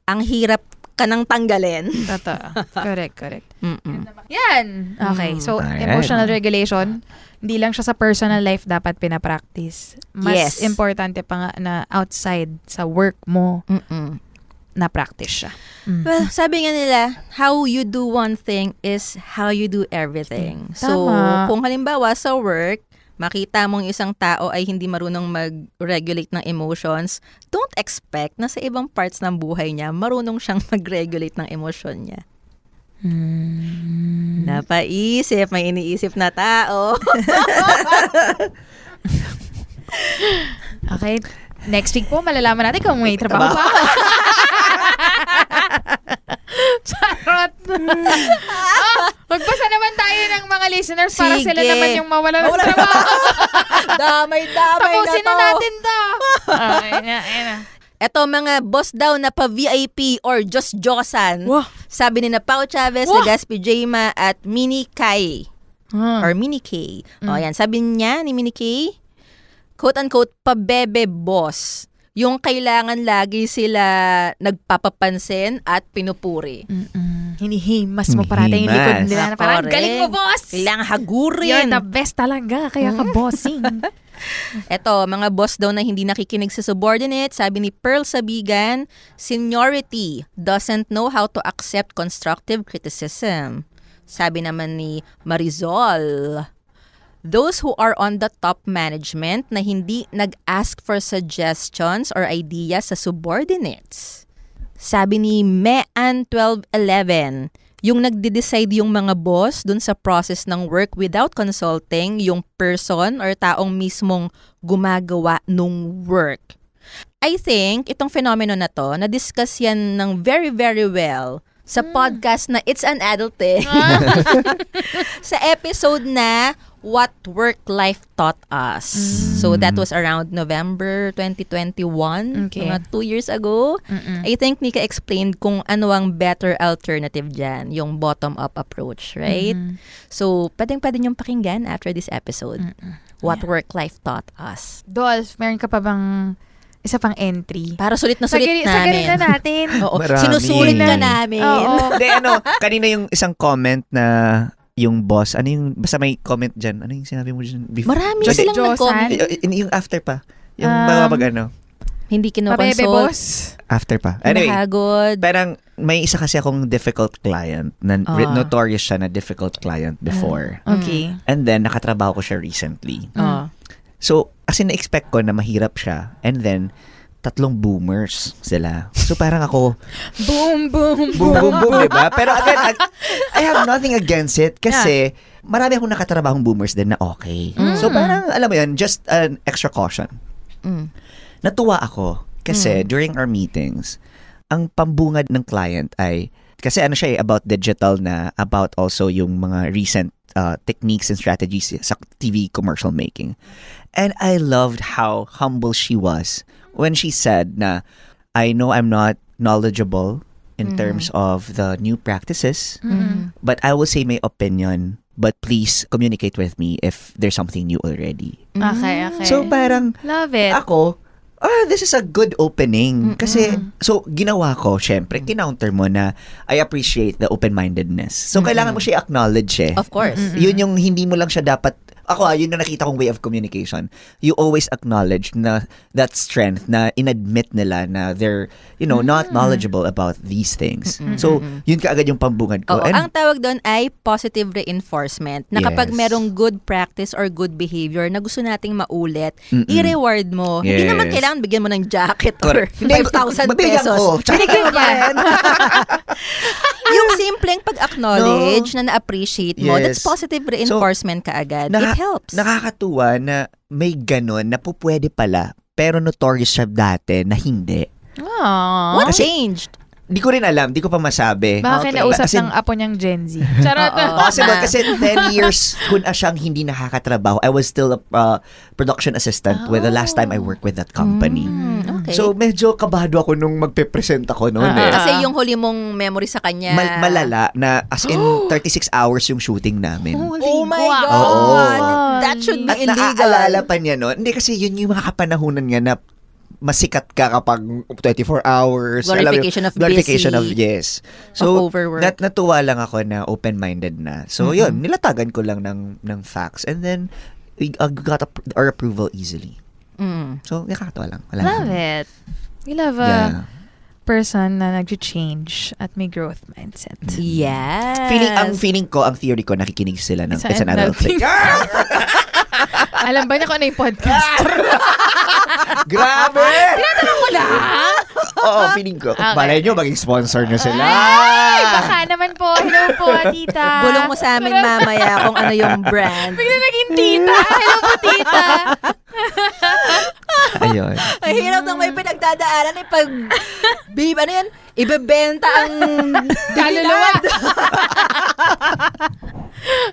ang hirap ka nang tanggalin. *laughs* Totoo. correct, correct. Mm-mm. Yan. Okay. So, Alright. emotional regulation, hindi lang siya sa personal life dapat pinapractice. Mas Yes. importante pa nga na outside sa work mo Mm-mm. Na practice siya. Mm. Well, sabi nga nila, how you do one thing is how you do everything. So, Tama. kung halimbawa sa work, makita mong isang tao ay hindi marunong mag-regulate ng emotions, don't expect na sa ibang parts ng buhay niya, marunong siyang *laughs* mag-regulate ng emosyon niya. Hmm. Napaisip, may iniisip na tao. *laughs* Okay. Next week po, malalaman natin kung may trabaho pa. *laughs* *laughs* Charot. *laughs* oh, magpasa naman tayo ng mga listeners para Sige. sila naman yung mawala ng Mawala trabaho. *laughs* Damay-damay na Tapusin to. na natin to. Okay na, ayun na. Eto mga boss daw na pa-VIP or just jokasan. Wow. Sabi ni na Pao Chavez, Wow. Legaspi Jema at Mini Kai. Or Mini K. O yan, sabi niya ni Mini K, quote-unquote, pabebe boss. Yung kailangan lagi sila nagpapapansin at pinupuri. Mm-mm. Hinihimas mo parating yung likod nila na parang, galing mo, boss! Kailangan hagurin. You're the best talaga, kaya ka bossing. *laughs* Eto, mga boss daw na hindi nakikinig sa subordinate, sabi ni Pearl Sabigan, seniority doesn't know how to accept constructive criticism. Sabi naman ni Marizol, those who are on the top management na hindi nag-ask for suggestions or ideas sa subordinates. Sabi ni Mean1211, yung nagde-decide yung mga boss dun sa process ng work without consulting yung person or taong mismong gumagawa nung work. I think itong phenomenon na to, na-discuss yan ng very, very well sa podcast na It's an Adult Thing. *laughs* sa episode na What Work Life Taught Us. So that was around November 2021, Okay. mga two years ago. I think Nika explained kung ano ang better alternative dyan, yung bottom-up approach, right? So, pwedeng-pwede niyong pakinggan after this episode. What Work Life Taught Us. Dolph, meron ka pa bang isa pang entry? Para sulit na sulit Sagari- namin. sagarin na natin. *laughs* Oo, Marami. sinusulit ka namin. Oo. Hindi, ano, kanina yung isang comment na yung boss, ano yung, basta may comment dyan. Ano yung sinabi mo dyan? before? Marami Just- silang nag-comment. Y- yung after pa. Yung Um, mga pag ano. Hindi Pabebe, kinukonsult. boss. After pa. Anyway, Nahagod. parang may isa kasi akong difficult client na Ah. notorious siya na difficult client before. Okay. And then, nakatrabaho ko siya recently. Oh. So, kasi na-expect ko na mahirap siya. And then, tatlong boomers sila. So, parang ako, *laughs* Boom, boom, boom, boom, boom, di ba? Pero again, I, I have nothing against it kasi marami akong nakatrabahong boomers din na okay. So, parang, alam mo yun, just an extra caution. Mm. Natuwa ako kasi during our meetings, ang pambungad ng client ay, kasi ano siya eh, about digital na, about also yung mga recent uh, techniques and strategies sa TV commercial making. And I loved how humble she was when she said na, I know I'm not knowledgeable in terms of the new practices, but I will say my opinion, but please communicate with me if there's something new already. Okay, okay. So parang, Love it. ako, ah, this is a good opening. Kasi, so, ginawa ko, syempre, kinounter mo na I appreciate the open-mindedness. So, kailangan mo siya acknowledge eh. Of course. Yun yung hindi mo lang siya dapat, ako ah, yun na nakita kong way of communication. You always acknowledge na that strength na inadmit nila na they're, you know, not knowledgeable about these things. So, yun kaagad yung pambungad ko. Oo, And, ang tawag doon ay positive reinforcement. Na kapag Yes. merong good practice or good behavior na gusto nating maulit, Mm-mm. i-reward mo. Hindi Yes. naman kailangan bigyan mo ng jacket or Correct. Hindi, 5,000 mabigyan pesos. ko. Tsaka- Binigyan mo *laughs* yung simpleng pag-acknowledge na na-appreciate mo, Yes. that's positive reinforcement kaagad. Naka- It helps. Nakakatuwa na may ganon na po pwede pala, pero notorious siya dati na hindi. Aww. What Kasi- changed? Di ko rin alam, di ko pa masabi. Baka Okay. kinausap Kasi- ng apo niyang Gen Z. *laughs* Charot. Oo. Possible Na- kasi 10 years kung siyang hindi nakakatrabaho. I was still a uh, production assistant with the last time I worked with that company. Hmm, okay. So medyo kabado ako nung magpe-present ako noon Ah, eh. Kasi yung huli mong memory sa kanya. Mal- malala na as in *gasps* 36 hours yung shooting namin. Holy Oh my. God! Oo. That should be At illegal. naaalala pa niya noon. Hindi kasi yun yung mga kapanahunan nga na masikat ka kapag 24 hours. Alam Glorification of glorification busy. of yes. Of So, overwork. nat natuwa lang ako na open-minded na. So, yun, nilatagan ko lang ng, ng facts. And then, we uh, got a, our approval easily. Mm. So, nakakatawa lang. Wala Love lang. it. We love a Yeah. person na nag-change at may growth mindset. Yes. Feeling, ang feeling ko, ang theory ko, nakikinig sila ng, It's it's, an an adult thing. Alam ba niya kung ano yung podcast? *laughs* Grabe! Tinatanong ko lang. Oo, feeling ko. Okay. Balay nyo, maging sponsor nyo sila. Ay, baka naman po. Hello po, tita. Bulong mo sa amin mamaya kung ano yung *laughs* brand. Bigla naging tita. Hello po, tita. *laughs* Ayun. Ang hirap nang may pinagdadaanan eh pag, babe, ano yan? Ibebenta ang Kaluluwa.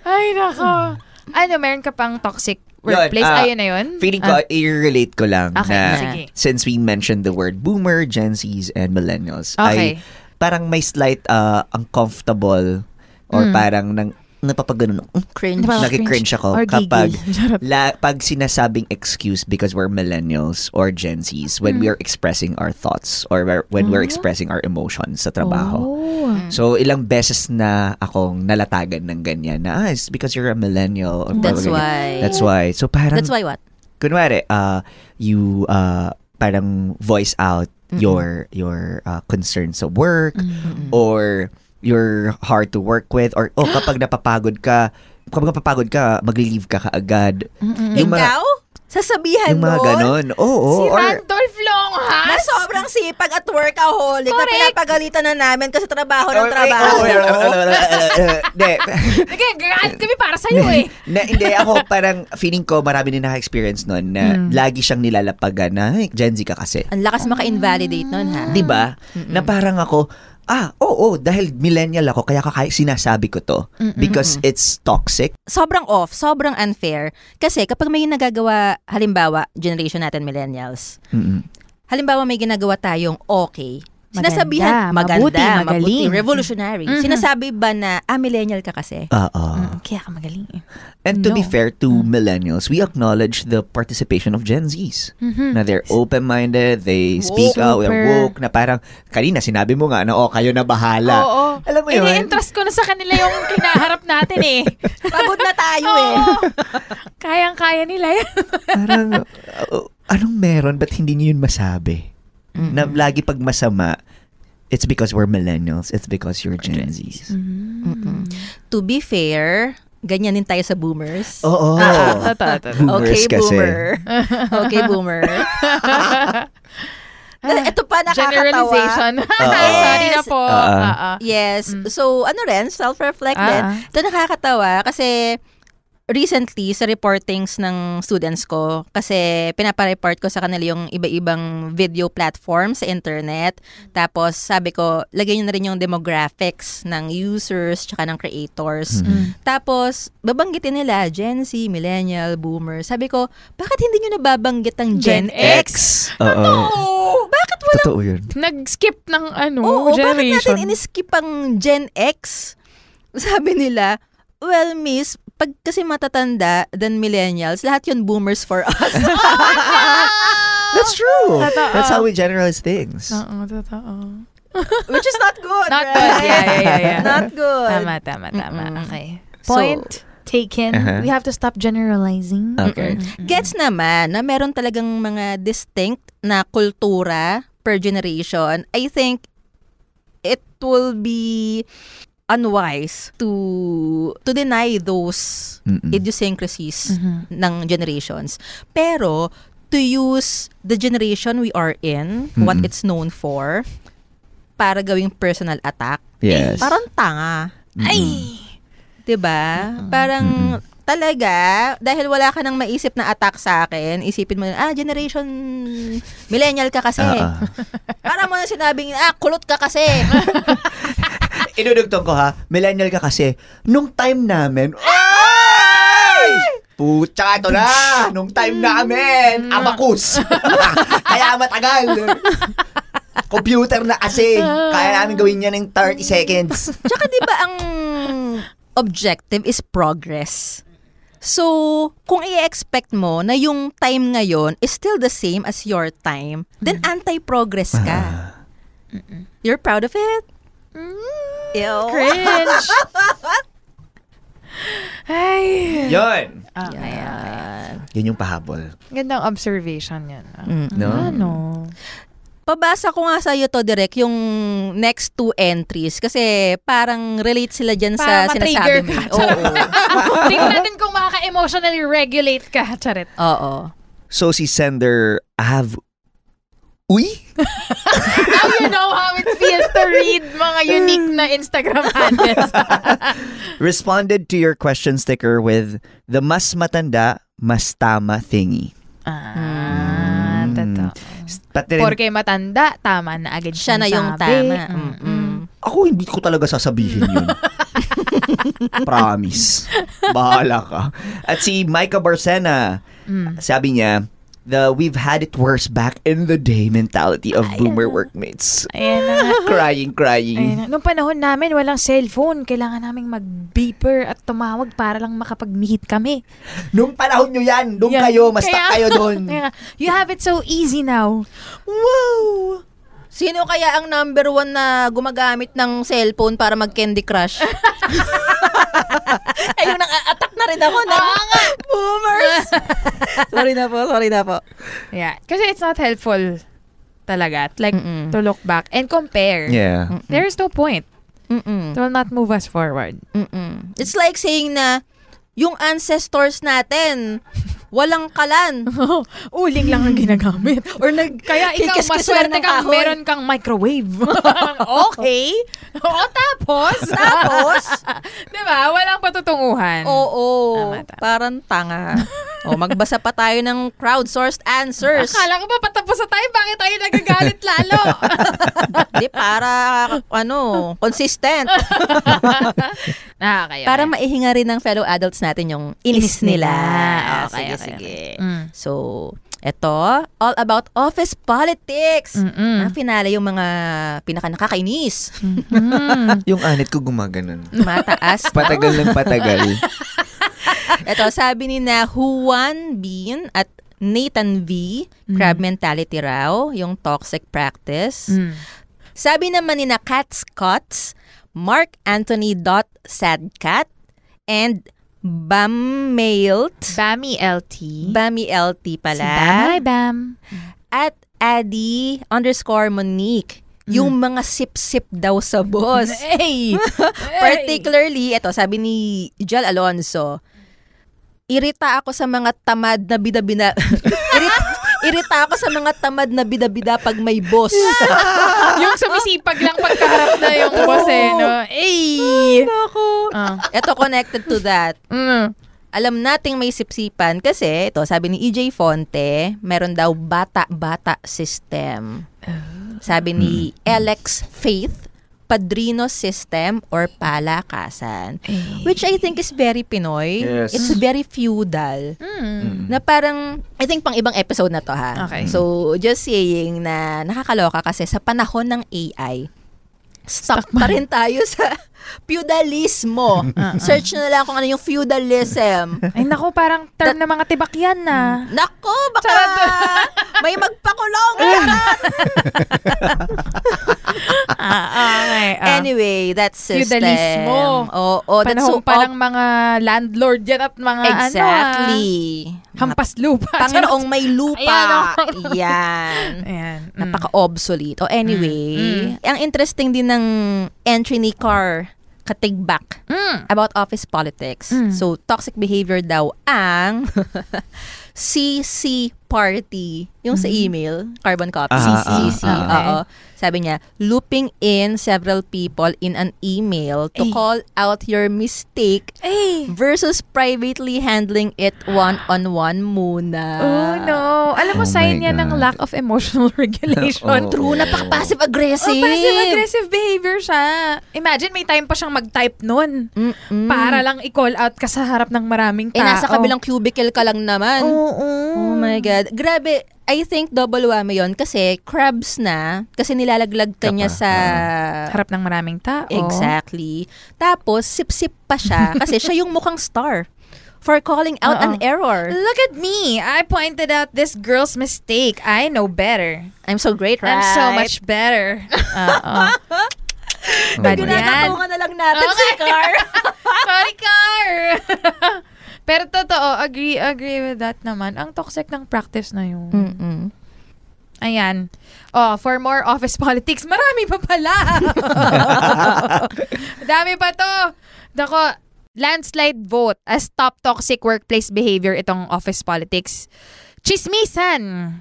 Ay, nako. Ano, meron ka pang toxic workplace? ah, Ayun na yun? Feeling ko, Ah, i-relate ko lang Okay, na sige. since we mentioned the word boomer, Gen Zs, and millennials, Okay. ay parang may slight uh, uncomfortable or Mm. parang nang napapagano cringe. Diba? nagki-cringe ako Or kapag la, pag sinasabing excuse because we're millennials or Gen Zs when Mm. we are expressing our thoughts or we're- when we're expressing our emotions sa trabaho. Oh. So, ilang beses na akong nalatagan ng ganyan na, ah, it's because you're a millennial. Or That's ganyan. why. That's why. So, parang, That's why what? kunwari, uh, you uh, parang voice out your your uh, concerns sa work or you're hard to work with or oh *gasps* kapag napapagod ka kapag napapagod ka magli-leave ka kaagad yung mga Ikaw? Sasabihan yung mga nun? ganon oo si or Randolph Longhas? Na sobrang sipag at workaholic na Correct. pinapagalitan na namin kasi trabaho ng Or- trabaho. oh, *laughs* Hindi. Nagagalit kami para sa'yo eh. na, hindi, ako parang feeling ko marami din naka-experience nun na Mm. lagi siyang nilalapagan na, "Ay, Gen Z ka kasi. Ang lakas maka-invalidate nun ha. 'Di ba? Na parang ako, ah, oo, dahil millennial ako, kaya kakay sinasabi ko to. Because it's toxic. sobrang off, sobrang unfair. Kasi kapag may nagagawa, halimbawa, generation natin millennials, Mm-mm. halimbawa may ginagawa tayong okay, Maganda, sinasabihan, mabuti, maganda, magaling. mabuti, revolutionary. Mhm. Sinasabi ba na, ah, millennial ka kasi? Oo. Mm, Kaya ka magaling eh. And to be fair to millennials, we acknowledge the participation of Gen Zs. Mhm. Na they're open-minded, they speak out, they're woke, na parang, kanina sinabi mo nga na, oh, kayo na bahala. Oo. Alam mo yun? Ini-entrust ko na sa kanila yung kinaharap natin eh. *laughs* Pagod na tayo eh. Oo. Kayang-kaya nila yan. parang, uh, anong meron? Ba't hindi niyo yun masabi? Na lagi pag masama, it's because we're millennials. It's because you're Gen Zs. Mm-mm. To be fair, ganyan din tayo sa boomers. Oo. *laughs* Ah, totoo, totoo. *laughs* Boomers okay, kasi. boomer. *laughs* okay, boomer. Ito pa nakakatawa. Generalization. Sorry na po. Ah, ah. Yes. So, ano rin, self-reflect din. Ah. Ito nakakatawa kasi recently sa reportings ng students ko kasi pinapa-report ko sa kanila yung iba-ibang video platform sa internet. Tapos sabi ko, lagay nyo na rin yung demographics ng users tsaka ng creators. Mm. Tapos, babanggitin nila Gen Z, Millennial, Boomer. Sabi ko, bakit hindi nyo nababanggit ang Gen, Gen X? X? Oo. Oh, bakit wala Totoo yun. Nag-skip ng ano, Oo, bakit generation. natin iniskip ang Gen X? Sabi nila, well, miss, pag kasi matatanda than millennials, lahat yun boomers for us. *laughs* That's true. Totoo. That's how we generalize things. Oo, totoo. *laughs* Which is not good, Not right? good. Yeah, yeah, yeah, yeah. Not good. Tama, tama, tama. Mm-mm. Okay. So- Point taken. Uh-huh. We have to stop generalizing. Okay. Gets naman na meron talagang mga distinct na kultura per generation. I think it will be unwise to to deny those Mm-mm. idiosyncrasies Mhm. ng generations. Pero to use the generation we are in, what Mm-mm. it's known for, para gawing personal attack, Yes. parang tanga. Mm-mm. 'Di ba? Parang talaga dahil wala ka nang maisip na attack sa akin, isipin mo na, ah, generation millennial ka kasi. *laughs* Oo. Para mo na sinabing, ah, kulot ka kasi. *laughs* Inudugtong ko ha, millennial ka kasi, nung time namin, ay! Pucha, ito na! Nung time namin, abakus! *laughs* Kaya matagal! Computer na kasi, kaya namin gawin yan ng 30 seconds. Tsaka 'di ba ang objective is progress. So, kung i-expect mo na yung time ngayon is still the same as your time, then anti-progress ka. You're proud of it? Ew. *laughs* Cringe. Ay. Yun. Okay, Yun yung pahabol. Gandang observation yan. ah. No? Ano? Pabasa ko nga sa'yo to direct yung next two entries kasi parang relate sila dyan sa Para sinasabi ma-trigger mo. ka. Oo. *laughs* Tingnan natin kung makaka-emotionally regulate ka. Charit. Oo. So si sender have Uy? Now you know how it feels to read mga unique na Instagram handles. *laughs* responded to your question sticker with the mas matanda, mas tama thingy. ah, totoo. Pati rin, Porke matanda, tama na agad Siya na yung sinasabi. tama. Mm-mm. Mm-mm. ako hindi ko talaga sasabihin yun. *laughs* Promise. Bahala ka. At si Micah Barsena, Mm. sabi niya, the we've had it worse back in the day mentality of boomer workmates. Ayan na nga. *laughs* Crying, crying. Ayun na. Nung panahon namin, walang cellphone. Kailangan naming mag-beeper at tumawag para lang makapag-meet kami. Nung panahon nyo yan, doon Yan. kayo, mas kayo doon. *laughs* You have it so easy now. Wow! Sino kaya ang number one na gumagamit ng cellphone para mag-Candy Crush? *laughs* Ayun, nang attack na rin ako na. Boomers! *laughs* sorry na po, sorry na po. Yeah. Kasi it's not helpful talaga. Like, Mm-mm. to look back and compare. Yeah. There is no point. Mm-mm. It will not move us forward. Mm-mm. It's like saying na yung ancestors natin, walang kalan. *laughs* Uling lang ang ginagamit. Or nag, kaya ikaw maswerte ng kang kahoy. meron kang microwave. *laughs* okay. O tapos? *laughs* Tapos, diba? Walang patutunguhan. oo, Tama, tama. parang tanga. o, magbasa pa tayo ng crowdsourced answers. Akala ko ba patapos na tayo? Bakit tayo nagagalit lalo? Di, para, ano, consistent. Nakakaya. Para maihinga rin ng fellow adults natin yung inis, Inis nila. nila. Okay, Okay, sige, okay. Sige. Mm. So, eto, all about office politics. Mm-mm. Na finale yung mga pinaka nakakainis. Mm. *laughs* Yung anit ko gumaganon. Mataas. Patagal ng patagal. *laughs* Ito, sabi ni na Juan Bean at Nathan V, crab mentality raw, yung toxic practice. Mm. Sabi naman ni na Cat Scots, Mark Anthony dot Sadcat, and Bam Mailt, Bami LT. Bami LT pala. Si Bam. Hi, Bam. At Addy underscore Monique. Yung mga sip-sip daw sa boss. *laughs* Hey! *laughs* Particularly, ito, sabi ni Jal Alonso, irita ako sa mga tamad na bida-bida. *laughs* irita, irita ako sa mga tamad na bida-bida pag may boss. *laughs* yung sumisipag lang pagkaharap na yung boss eh, no? Hey! Ako. Ah. Ito connected to that. Mm. Alam nating may sipsipan kasi ito, sabi ni EJ Fonte, meron daw bata-bata system. Sabi ni Alex Faith, padrino system or palakasan. Which I think is very Pinoy. Yes. It's very feudal. Mm. Na parang, I think pang ibang episode na to ha. Okay. So, just saying na nakakaloka kasi sa panahon ng AI, stuck, pa rin tayo sa feudalismo. Search na lang kung ano yung feudalism. Ay, naku, parang term na mga tibak yan na. Nako, baka *laughs* may magpakulong. *laughs* Ah, okay. ah. Anyway, that's system. Feudalismo. Oo, oh, that's so Panahon mga landlord yan at mga Exactly. ano ah, hampas lupa. *laughs* Panginoong may lupa. Ayan, oh. Yan. Ayan. Mm. Napaka-obsolete. O anyway, ang interesting din ng entry ni Carr Katigbak Mm. about office politics. Mm. So, toxic behavior daw ang *laughs* CC party. Yung sa email, carbon copy. Ah, CC. ah, ah. Oo. Sabi niya, looping in several people in an email to Ay. call out your mistake Ay! versus privately handling it one-on-one muna. Oh no. Alam mo, Oh sign my yan ng God. lack of emotional *laughs* regulation. *laughs* Oo. True, napaka-passive-aggressive. Oh, passive-aggressive behavior siya. Imagine, may time pa siyang mag-type nun. Mm-mm. Para lang i-call out ka sa harap ng maraming tao. Eh, nasa kabilang cubicle ka lang naman. Oo. Oh my God. Grabe. I think double whammy yun kasi crabs na. Kasi nilalaglag ka niya sa... Harap ng maraming tao. Exactly. Tapos, sip-sip pa siya *laughs* kasi siya yung mukhang star. for calling out Oo. an error. Look at me. I pointed out this girl's mistake. I know better. I'm so great, right? I'm so much better. *laughs* Oo. Ginagatungan na lang natin si Okay. Car. *laughs* Sorry, Car! Pero totoo, agree agree with that naman. Ang toxic ng practice na yun. Mm-mm. Ayan. Oh, for more office *laughs* politics, marami pa pala. *laughs* Dami pa to. Dako, landslide vote as top toxic workplace behavior itong office politics. Chismisan.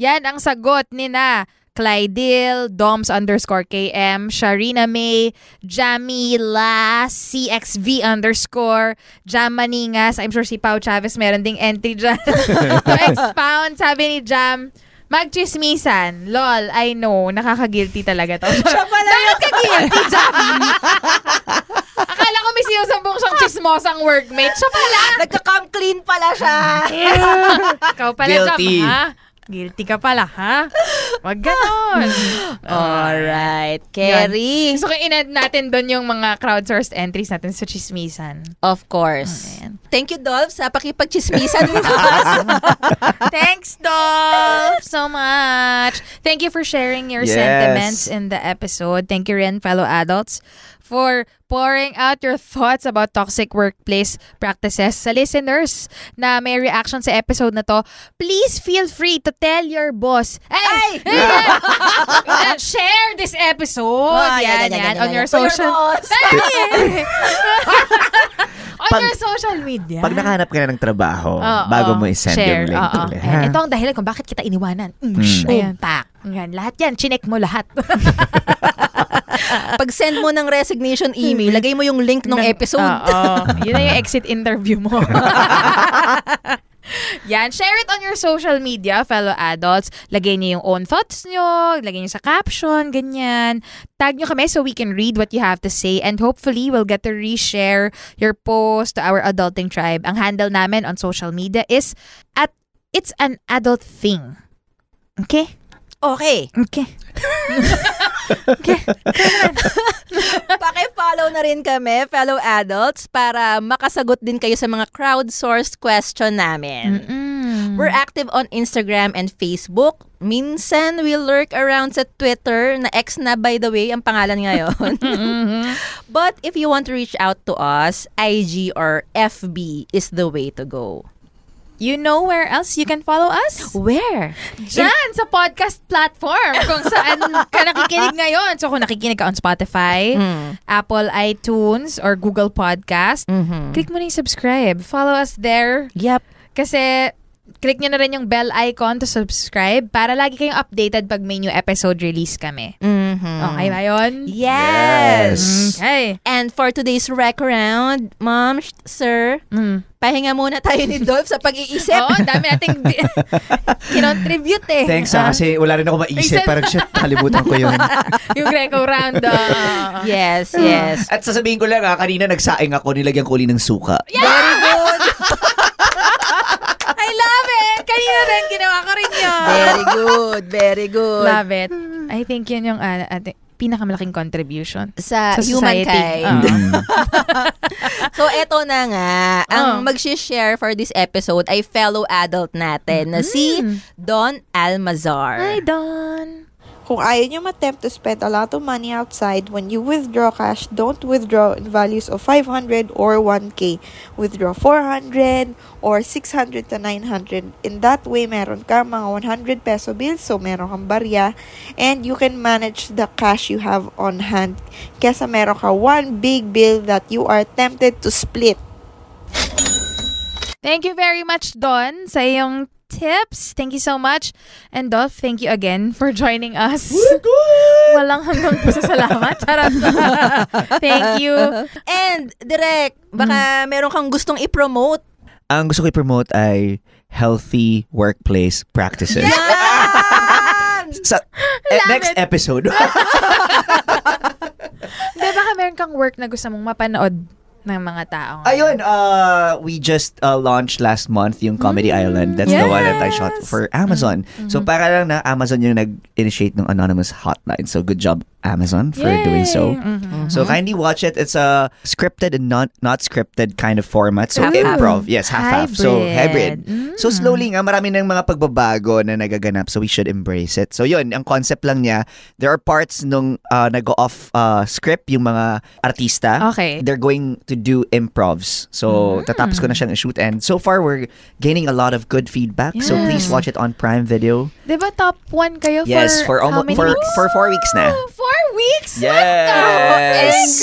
Yan ang sagot ni na Clydil, Doms underscore KM, Sharina May, Jamila, CXV underscore, Jam Maningas, I'm sure si Pau Chavez meron ding entry dyan. to *laughs* *laughs* expound, sabi ni Jam, magchismisan. Lol, I know, nakaka-guilty talaga to. Siya pala Bakit ka guilty, Jam? *laughs* Akala ko may sinusambong siyang chismosang workmate. Siya pala. Nagka-come clean pala siya. Ikaw pala, Guilty. Jam, ha? Guilty ka pala, ha? Wag ganon. *laughs* Alright. Kerry. Gusto ko in-add natin doon yung mga crowdsourced entries natin sa chismisan. Of course. Ayan. Thank you, Dolph, sa pakipagchismisan with us. *laughs* Thanks, Dolph, so much. Thank you for sharing your Yes. sentiments in the episode. Thank you rin, fellow adults, for pouring out your thoughts about toxic workplace practices sa listeners na may reaction sa episode na to. Please feel free to tell your boss. Ay! Ay! *laughs* share this episode. Oh, yan, yan, yan, yan, yan, on yan, your yan. For your social... boss. *laughs* on Pag- your social media. Pag nakahanap ka na ng trabaho, Oo, bago mo i-send share, yung link. Ayan, ha? Ito ang dahilan kung bakit kita iniwanan. Mm. Mm. Ayan. Tak. Ayan, lahat yan. Chinek mo lahat. *laughs* Pag-send mo ng resignation email, lagay mo yung link ng episode. Oo. *laughs* Yun na yung exit interview mo. *laughs* Yan, share it on your social media, fellow adults. Lagay niyo yung own thoughts nyo, lagay niyo sa caption, ganyan. Tag nyo kami so we can read what you have to say and hopefully we'll get to reshare your post to our adulting tribe. Ang handle namin on social media is at It's an Adult Thing. Okay? Okay. Okay. *laughs* Paki-follow na rin kami, fellow adults, para makasagot din kayo sa mga crowdsourced question namin. Mm-mm. We're active on Instagram and Facebook. Minsan, we lurk around sa Twitter, na X na by the way, ang pangalan ngayon. *laughs* But if you want to reach out to us, IG or FB is the way to go. You know where else you can follow us? Where? Diyan sa podcast platform kung saan ka nakikinig ngayon. So kung nakikinig ka on Spotify, Mm. Apple iTunes, or Google Podcast, Mhm. click mo na yung subscribe. Follow us there. Yep. Kasi click nyo na rin yung bell icon to subscribe para lagi kayong updated pag may new episode release kami. Mhm. Okay ba yun? Yes. Okay. And for today's rec round, mom, sh- sir, Mm. pahinga muna tayo ni Dolph sa pag-iisip. Oo, dami nating bi- *laughs* kinontribute eh. Thanks ah, kasi wala rin ako maisip. Parang shit, nakalimutan ko yun. *laughs* yung Greco round. ah. Yes, yes. At sasabihin ko lang ah, kanina nagsaing ako, nilagyan ko uli ng suka. Very good. I love it! Kanina rin, ginawa ko rin yun. Very good. Very good. Love it. I think yun yung uh, ate- pinakamalaking contribution. Sa, Sa society. humankind. Oo. *laughs* So, eto na nga. Ang Oh. mag-share for this episode ay fellow adult natin na si Don Almazar. Hi, Don. Kung ayaw nyo attempt to spend a lot of money outside, when you withdraw cash, don't withdraw in values of 500 or 1K. Withdraw 400 or 600 to 900. In that way, meron ka mga 100 peso bills, so meron kang barya, and you can manage the cash you have on hand. Kesa meron ka one big bill that you are tempted to split. Thank you very much, Don, sa iyong tips. Thank you so much. And Dolph, thank you again for joining us. *laughs* Walang hanggang pasasalamat. Charot. *laughs* thank you. And, direct, baka meron kang gustong i-promote. Ang gusto ko i-promote ay healthy workplace practices. *laughs* Sa eh, Love next it. episode. Hindi, baka meron kang work na gusto mong mapanood ng mga tao. Ayun, uh, we just uh, launched last month yung Comedy Island. That's the one that I shot Yes. for Amazon. So para lang na Amazon yung nag-initiate ng anonymous hotline. So good job Amazon for doing so. Mhm. So kindly watch it. It's a scripted and not not scripted kind of format. So Half-half. improv. Yes, half-half. So hybrid. Mm. So slowly nga, marami ng mga pagbabago na nagaganap. So we should embrace it. So yun, ang concept lang niya, there are parts nung uh, nag-go off uh, script yung mga artista. Okay. They're going to do improvs. So tatapos ko na siyang shoot and so far we're gaining a lot of good feedback. So please watch it on Prime Video. Di ba top one kayo Yes, for how almost many for weeks? for four weeks na. 4 weeks? Yes. NG,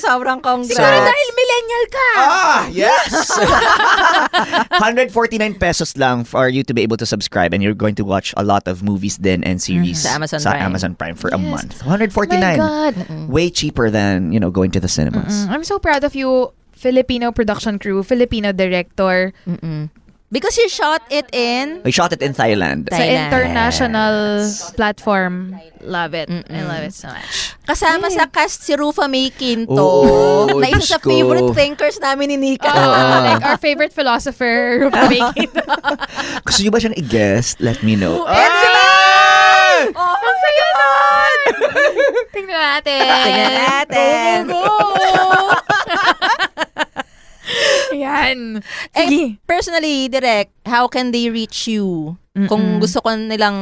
sobrang congrats. Siguro dahil millennial ka. Ah, yes! *laughs* *laughs* 149 pesos lang for you to be able to subscribe and you're going to watch a lot of movies then and series Sa Amazon sa Prime. Amazon Prime for a Yes. month. Oh my 149. God. Way cheaper than, you know, going to the cinemas. Mm, I'm so proud of you, Filipino production crew, Filipino director, Mm-mm. Because you shot it in... We shot it in Thailand. sa Thailand. international platform. Love it. I love it so much. Kasama sa cast si Rufa May Quinto, Oo, *laughs* na isa sa Diyos ko. favorite thinkers namin ni Nika. Ah, like our favorite philosopher, Rupa May *laughs* Quinto. Gusto nyo ba siyang i-guest? Let me know. Ah! Oh, ang saya nun! Tingnan natin. Tingnan natin. Go, go, go! *laughs* Yan. Eh, Sige. personally, direct, how can they reach you? Kung gusto ko nilang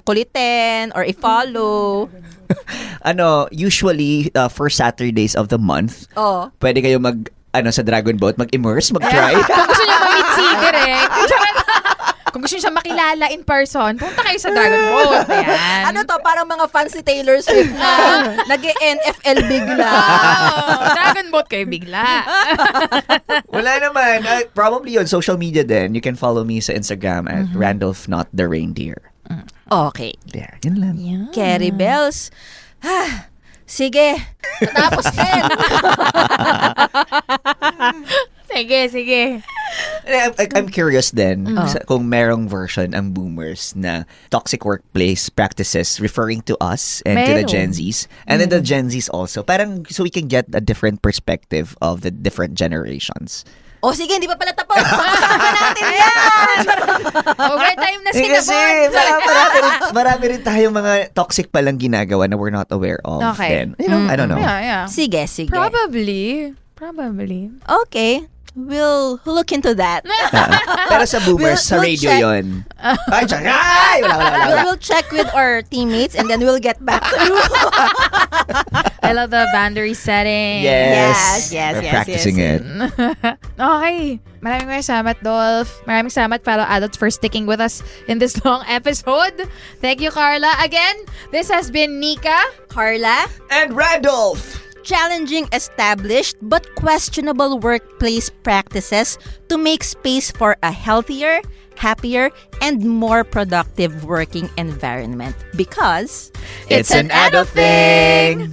kulitin or i-follow. *laughs* Ano, usually, uh, first Saturdays of the month, Oh. pwede kayo mag, ano, sa Dragon Boat, mag-immerse, mag-try. *laughs* Kung gusto niyo ma-meet si Direk, *laughs* kung gusto niyo siya makilala in person, punta kayo sa Dragon Boat. Ayan. Ano to? Parang mga fans ni Taylor Swift na *laughs* nag-NFL bigla. Oh, Dragon Boat kayo bigla. *laughs* Wala naman. Uh, probably on social media then. You can follow me sa Instagram at Mm-hmm. Randolph Not The Reindeer. Okay. There. Yun lang. Carrie Bells. Ah, sige. Tapos din. *laughs* Sige, sige. Eh, I'm curious then Mm. sa- kung merong version ang boomers na toxic workplace practices referring to us and to the Meron. Gen Zs. And then the Gen Zs also. Parang so we can get a different perspective of the different generations. O sige, hindi pa pala tapos. Pag-usapan *laughs* natin yan. Overtime na Eh, sila, kasi marami, marami, rin, marami rin tayong mga toxic palang ginagawa na we're not aware of Okay. then. You know, I don't know. Yeah, yeah. Sige, sige. Probably. Probably. Okay. We'll look into that. *laughs* Pero sa boomers, We'll- sa we'll radio check. yon. *laughs* Ay, tsaka, ay, wala, wala, wala. We'll, wala. we'll check with our teammates and then we'll get back to you. *laughs* I love the boundary setting. Yes. Yes, yes, We're yes, practicing yes, it. okay. Maraming maraming salamat, Dolph. Maraming salamat, fellow adults, for sticking with us in this long episode. Thank you, Carla. Again, this has been Nika. Carla, And Randolph! Challenging established but questionable workplace practices to make space for a healthier, happier, and more productive working environment. Because It's an adult thing!